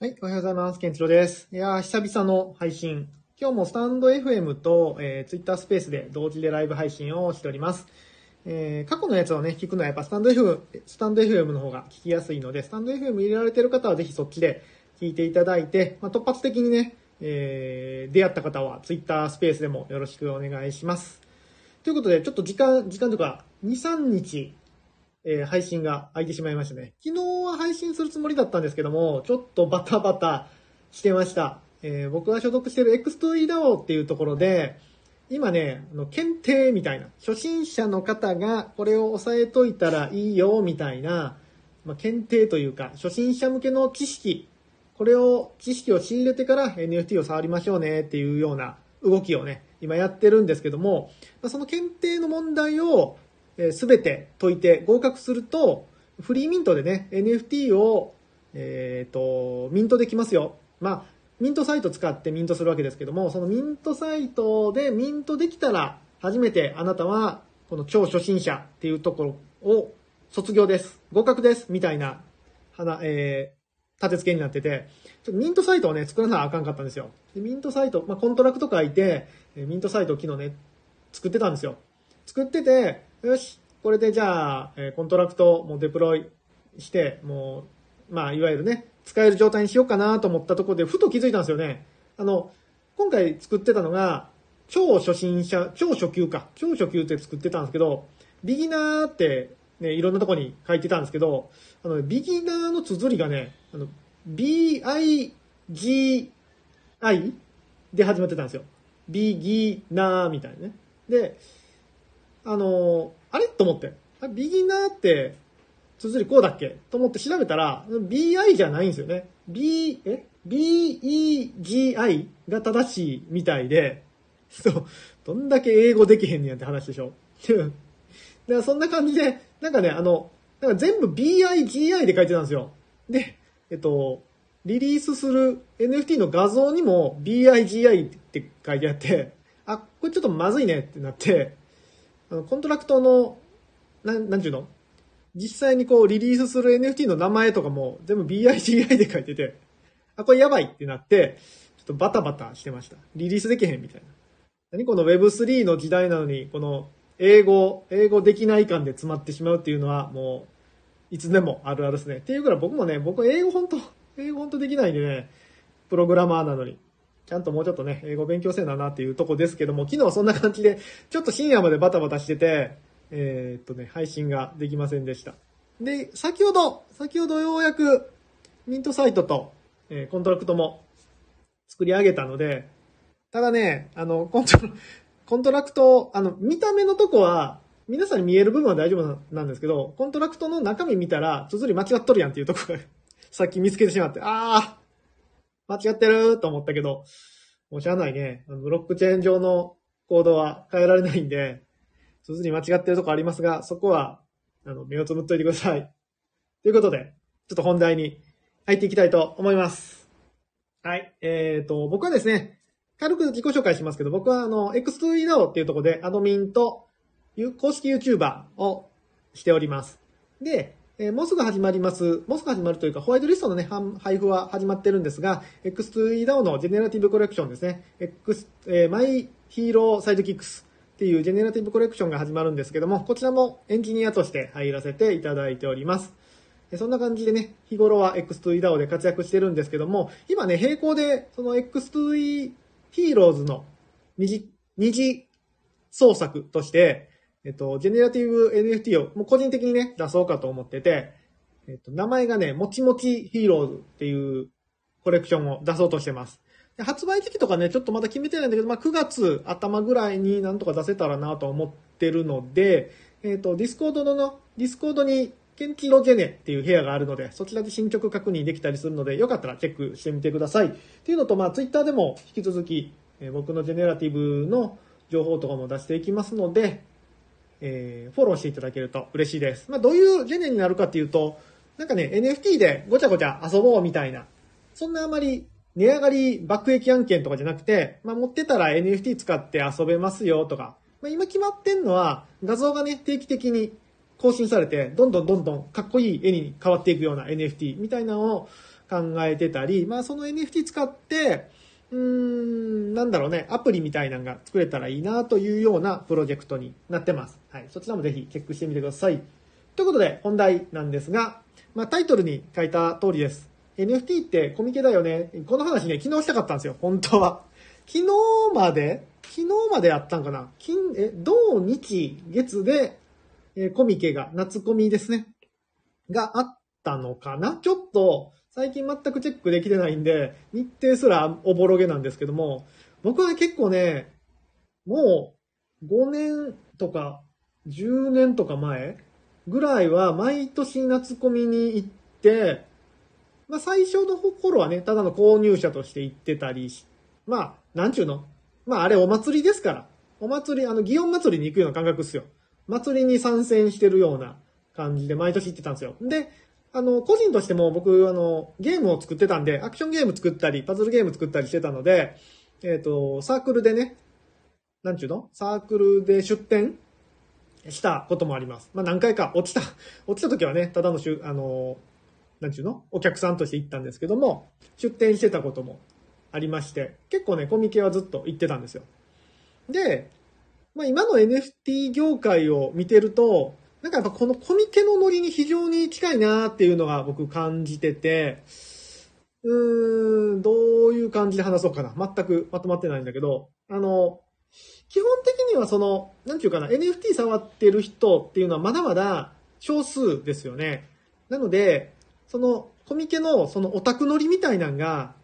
はい、おはようございます。ケンチロです。いや、久々の配信。今日もスタンド FM と、えー、Twitter スペースで同時でライブ配信をしております。えー、過去のやつをね、聞くのはやっぱスタンド FM、スタンド FM の方が聞きやすいので、スタンド FM 入れられてる方はぜひそっちで聞いていただいて、まあ、突発的にね、えー、出会った方は Twitter スペースでもよろしくお願いします。ということで、ちょっと時間、時間とか、2、3日、えー配信が空いてしまいましたね。昨日は配信するつもりだったんですけども、ちょっとバタバタしてました。えー僕が所属している X2EDAO っていうところで、今ね、あの検定みたいな、初心者の方がこれを押さえといたらいいよみたいな、まあ、検定というか、初心者向けの知識、これを、知識を仕入れてから NFT を触りましょうねっていうような動きをね、今やってるんですけども、その検定の問題をすべて解いて合格すると、フリーミントでね、NFT を、えっ、と、ミントできますよ。まあ、ミントサイト使ってミントするわけですけども、そのミントサイトでミントできたら、初めてあなたは、この超初心者っていうところを卒業です。合格です。みたいな、はな、えー、立て付けになってて、ちょっとミントサイトをね、作らなあかんかったんですよ。でミントサイト、まあ、コントラクト書いて、ミントサイトを昨日ね、作ってたんですよ。作ってて、よし、これでじゃあ、えコントラクトもデプロイして、もう、まあ、いわゆるね、使える状態にしようかなと思ったところで、ふと気づいたんですよね。あの、今回作ってたのが、超初心者、超初級か。超初級って作ってたんですけど、ビギナーって、ね、いろんなとこに書いてたんですけど、あの、ビギナーの綴りがね、あの、B-I-G-I で始まってたんですよ。ビギナーみたいなね。で、あの、あれ？と思って。あビギナーって、綴りこうだっけ？と思って調べたら、BI じゃないんですよね。B、え ?BEGI が正しいみたいで、そう、どんだけ英語できへんねやって話でしょ。だからそんな感じで、なんかね、あの、なんか全部 BIGI で書いてたんですよ。で、えっと、リリースする NFT の画像にも BIGI って書いてあって、あ、これちょっとまずいねってなって、コントラクトの、なん、なんちゅうの？実際にこうリリースする NFT の名前とかも全部 BIGI で書いてて、あ、これやばいってなって、ちょっとバタバタしてました。リリースできへんみたいな。何この Web3 の時代なのに、この英語、英語できない感で詰まってしまうっていうのはもう、いつでもあるあるですね。っていうから僕もね、僕英語本当英語本当できないんでね、プログラマーなのに。ちゃんともうちょっとね、英語勉強せななっていうとこですけども、昨日はそんな感じで、ちょっと深夜までバタバタしてて、えーっとね、配信ができませんでした。で、先ほど、先ほどようやく、ミントサイトと、えーコントラクトも作り上げたので、ただね、あの、コントラ、コントラクト、あの、見た目のとこは、皆さんに見える部分は大丈夫なんですけど、コントラクトの中身見たら、綴り間違っとるやんっていうとこが、さっき見つけてしまって、あー、間違ってると思ったけど、もうしゃあないね。ブロックチェーン上のコードは変えられないんで、綴り間違ってるとこありますが、そこは、あの、目をつぶっといてください。ということで、ちょっと本題に入っていきたいと思います。はい。えっ、と、僕はですね、軽く自己紹介しますけど、僕はあの、X2EDAO っていうところでアドミンと公式 YouTuber をしております。で、えーもうすぐ始まります。もうすぐ始まるというか、ホワイトリストのね、配布は始まってるんですが、X2EDAO のジェネラティブコレクションですね。X、えーマイヒーローサイドキックスっていうジェネラティブコレクションが始まるんですけども、こちらもエンジニアとして入らせていただいております。そんな感じでね、日頃は X2EDAO で活躍してるんですけども、今ね、並行で、その X2E ヒーローズの二次、二次創作として、えっと、ジェネラティブ NFT をもう個人的にね、出そうかと思ってて、えっと、名前がね、もちもちヒーローズっていうコレクションを出そうとしてます。で発売時期とかね、ちょっとまだ決めてないんだけど、まあ、9月頭ぐらいになんとか出せたらなと思ってるので、えっと、ディスコードの、ディスコードに、けんちろジェネっていう部屋があるので、そちらで進捗確認できたりするので、よかったらチェックしてみてください。っていうのと、まあ、ツイッターでも引き続き、えー僕のジェネラティブの情報とかも出していきますので、えーフォローしていただけると嬉しいです。まあ、どういうジェネになるかっていうと、なんかね、NFT でごちゃごちゃ遊ぼうみたいな、そんなあまり値上がり爆益案件とかじゃなくて、まあ、持ってたら NFT 使って遊べますよとか、まあ、今決まってんのは、画像がね、定期的に更新されて、どんどんどんどんかっこいい絵に変わっていくような NFT みたいなのを考えてたり、まあその NFT 使って、うーん、なんだろうね、アプリみたいなのが作れたらいいなというようなプロジェクトになってます。はい。そちらもぜひチェックしてみてください。ということで、本題なんですが、まあタイトルに書いた通りです。NFT ってコミケだよね。この話ね、昨日したかったんですよ、本当は。昨日まで昨日までやったんかな金、え、土日月で、えコミケが、夏コミですね。があったのかなちょっと、最近全くチェックできてないんで、日程すらおぼろげなんですけども、僕は結構ね、もう5年とか10年とか前ぐらいは毎年夏コミに行って、まあ最初の頃はね、ただの購入者として行ってたりし、まあ、なんちゅうのまああれお祭りですから。お祭り、あの、祇園祭りに行くような感覚っすよ。祭りに参戦してるような感じで毎年行ってたんですよ。で、あの、個人としても僕、あの、ゲームを作ってたんで、アクションゲーム作ったり、パズルゲーム作ったりしてたので、えっ、ー、と、サークルでね、なんちゅうの？サークルで出展したこともあります。まあ何回か落ちた、落ちた時はね、ただのしゅ、あの、なんちゅうの？お客さんとして行ったんですけども、出展してたこともありまして、結構ね、コミケはずっと行ってたんですよ。で、まあ今の NFT 業界を見てると、なんかやっぱこのコミケのノリに非常に近いなっていうのが僕感じてて、うーん、どういう感じで話そうかな。全くまとまってないんだけど、あの、基本的にはその、なんていうかな、NFT 触ってる人っていうのはまだまだ少数ですよね。なので、そのコミケのそのオタクノリみたいなんが、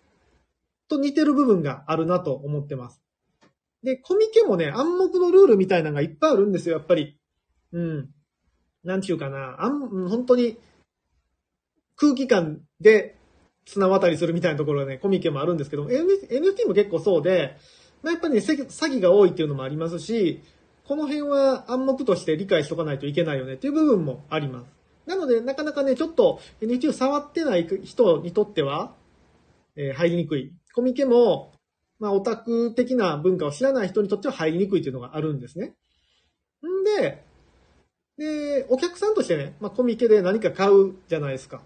と似てる部分があるなと思ってます。で、コミケもね、暗黙のルールみたいなのがいっぱいあるんですよ、やっぱり。うん。なんちゅうかな、あん、本当に空気感で綱渡りするみたいなところがね、コミケもあるんですけど、NFT も結構そうで、まあ、やっぱりね、詐欺が多いっていうのもありますし、この辺は暗黙として理解しとかないといけないよねっていう部分もあります。なので、なかなかね、ちょっと NFT を触ってない人にとっては、えー、入りにくい。コミケも、まあ、オタク的な文化を知らない人にとっては入りにくいっていうのがあるんですね。んで、で、お客さんとしてね、まあ、コミケで何か買うじゃないですか。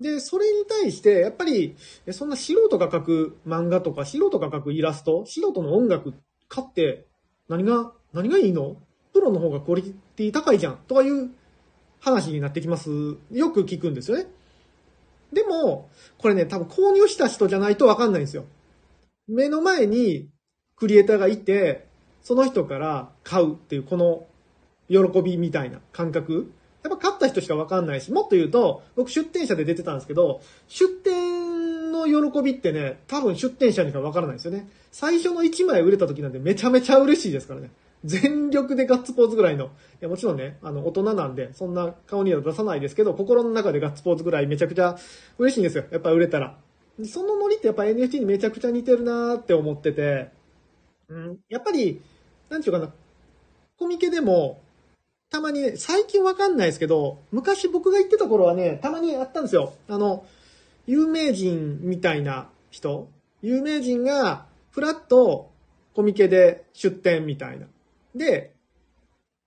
で、それに対して、やっぱり、そんな素人が描く漫画とか、素人が描くイラスト、素人の音楽買って、何が、何がいいの？プロの方がクオリティ高いじゃん、とかいう話になってきます。よく聞くんですよね。でも、これね、多分購入した人じゃないとわかんないんですよ。目の前にクリエイターがいて、その人から買うっていう、この喜びみたいな感覚。やっぱ買った人しかわかんないし、もっと言うと、僕出店者で出てたんですけど、出店の喜びってね、多分出店者にしかわからないですよね。最初の1枚売れた時なんてめちゃめちゃ嬉しいですからね。全力でガッツポーズぐらいの。いや、もちろんね、あの、大人なんで、そんな顔には出さないですけど、心の中でガッツポーズぐらいめちゃくちゃ嬉しいんですよ。やっぱ売れたら。そのノリってやっぱ NFT にめちゃくちゃ似てるなーって思ってて、うん、やっぱり、なんていうかな、コミケでも、たまにね、最近わかんないですけど、昔僕が行ってた頃はね、たまにあったんですよ。あの、有名人みたいな人、有名人が、ふらっとコミケで出店みたいな。で、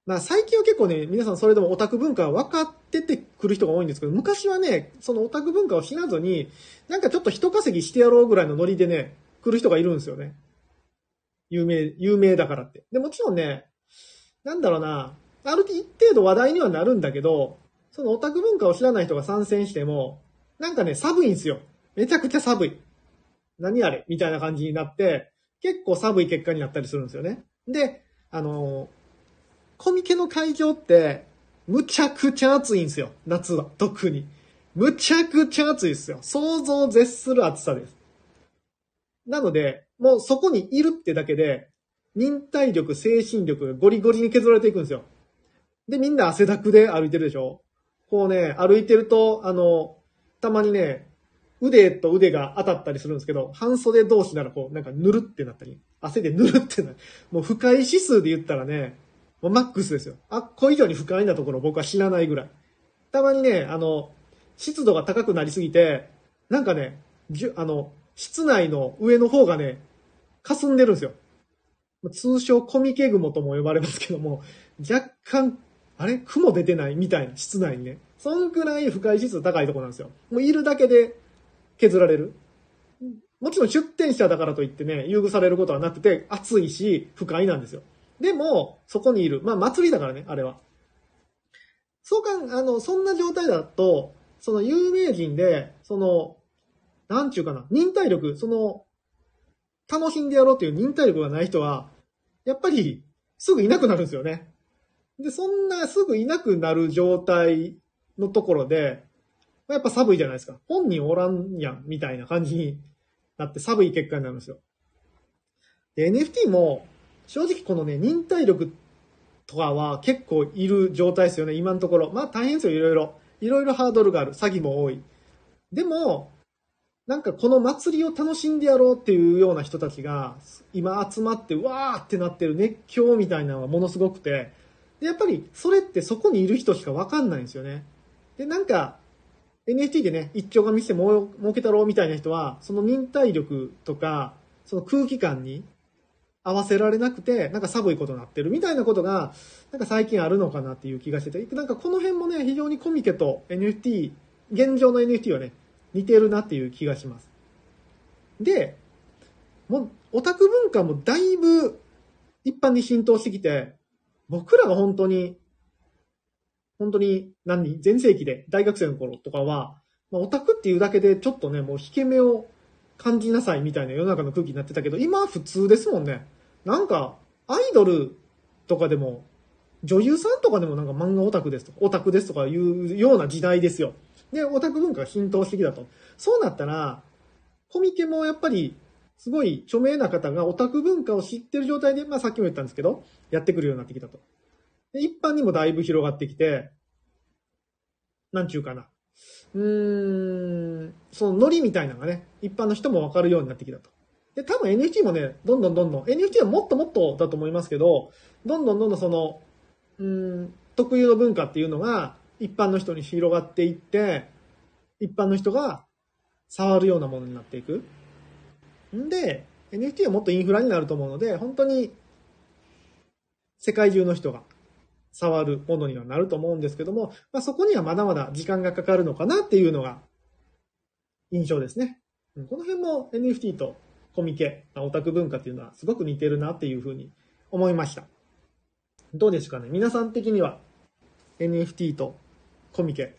まあ最近は結構ね、皆さんそれでもオタク文化は分かっててくる人が多いんですけど、昔はね、そのオタク文化を知らずに、なんかちょっと人稼ぎしてやろうぐらいのノリでね、来る人がいるんですよね。有名、有名だからって。で、もちろんね、なんだろうな、ある一定度話題にはなるんだけど、そのオタク文化を知らない人が参戦しても、なんかね、寒いんですよ。めちゃくちゃ寒い。何あれ？みたいな感じになって、結構寒い結果になったりするんですよね。で、あの、コミケの会場って、むちゃくちゃ暑いんですよ。夏は。特に。むちゃくちゃ暑いですよ。想像を絶する暑さです。なので、もうそこにいるってだけで、忍耐力、精神力がゴリゴリに削られていくんですよ。で、みんな汗だくで歩いてるでしょこうね、歩いてると、あの、たまにね、腕と腕が当たったりするんですけど、半袖同士ならこう、なんかぬるってなったり、汗でぬるってなる。もう不快指数で言ったらね、もうマックスですよ。あっ、こ以上に不快なところ僕は知らないぐらい。たまにね、あの、湿度が高くなりすぎて、なんかね、じゅ、あの、室内の上の方がね、霞んでるんですよ。通称コミケ雲とも呼ばれますけども、若干あれ？雲出てないみたいな室内にね。そんくらい不快指数高いとこなんですよ。もういるだけで削られる。もちろん出店者だからといってね、優遇されることはなくて、暑いし、不快なんですよ。でも、そこにいる。まあ、祭りだからね、あれは。そうかん、あの、そんな状態だと、その有名人で、その、なんちゅうかな、忍耐力、その、楽しんでやろうっていう忍耐力がない人は、やっぱり、すぐいなくなるんですよね。で、そんなすぐいなくなる状態のところで、やっぱ寒いじゃないですか。本人おらんやん、みたいな感じになって寒い結果になるんですよ。で、NFT も、正直このね、忍耐力とかは結構いる状態ですよね、今のところ。まあ大変ですよ、いろいろ。いろいろハードルがある。詐欺も多い。でも、なんかこの祭りを楽しんでやろうっていうような人たちが、今集まって、わーってなってる熱狂みたいなのがものすごくて、で、やっぱりそれってそこにいる人しかわかんないんですよね。で、なんか、NFT でね、一丁が見せて儲けたろうみたいな人は、その忍耐力とか、その空気感に合わせられなくて、なんか寒いことになってるみたいなことが、なんか最近あるのかなっていう気がしてて、なんかこの辺もね、非常にコミケと NFT、現状の NFT はね、似てるなっていう気がします。で、もう、オタク文化もだいぶ一般に浸透してきて、僕らが本当に本当に何、前世紀で大学生の頃とかは、まあ、オタクっていうだけでちょっとね、もう引け目を感じなさいみたいな世の中の空気になってたけど、今は普通ですもんね。なんか、アイドルとかでも、女優さんとかでもなんか漫画オタクですとか、オタクですとかいうような時代ですよ。で、オタク文化が浸透してきたと。そうなったら、コミケもやっぱり、すごい著名な方がオタク文化を知ってる状態で、まあさっきも言ったんですけど、やってくるようになってきたと。で、一般にもだいぶ広がってきて、なんちゅうかな。うーん、そのノリみたいなのがね、一般の人もわかるようになってきたと。で、多分 NFT もね、どんどんどんどん、NFT はもっともっとだと思いますけど、どんどんどんどんその、うん、特有の文化っていうのが一般の人に広がっていって、一般の人が触るようなものになっていく。んで、NFT はもっとインフラになると思うので、本当に世界中の人が触るものにはなると思うんですけども、まあ、そこにはまだまだ時間がかかるのかなっていうのが印象ですね。この辺も NFT とコミケ、オタク文化っていうのはすごく似てるなっていうふうに思いました。どうですかね？皆さん的には NFT とコミケ、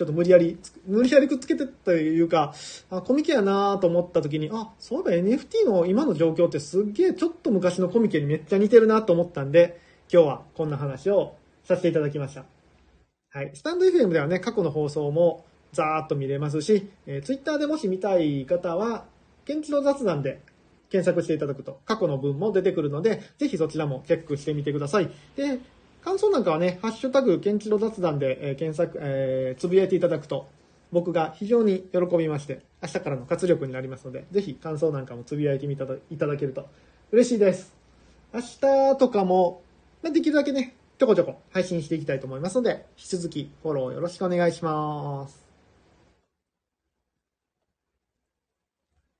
ちょっと無理やり、無理やりくっつけてというか、あコミケやなと思った時に、あ、そういえば NFT の今の状況ってすっげえちょっと昔のコミケにめっちゃ似てるなと思ったんで、今日はこんな話をさせていただきました。はい。スタンド FM ではね、過去の放送もざーっと見れますし、えー、Twitter でもし見たい方は、現地の雑談で検索していただくと過去の文も出てくるので、ぜひそちらもチェックしてみてください。で、感想なんかはね、ハッシュタグ、ケンチロ雑談で、えー、検索、えー、つぶやいていただくと、僕が非常に喜びまして、明日からの活力になりますので、ぜひ感想なんかもつぶやいてみたいただけると嬉しいです。明日とかも、まできるだけね、ちょこちょこ配信していきたいと思いますので、引き続きフォローよろしくお願いします。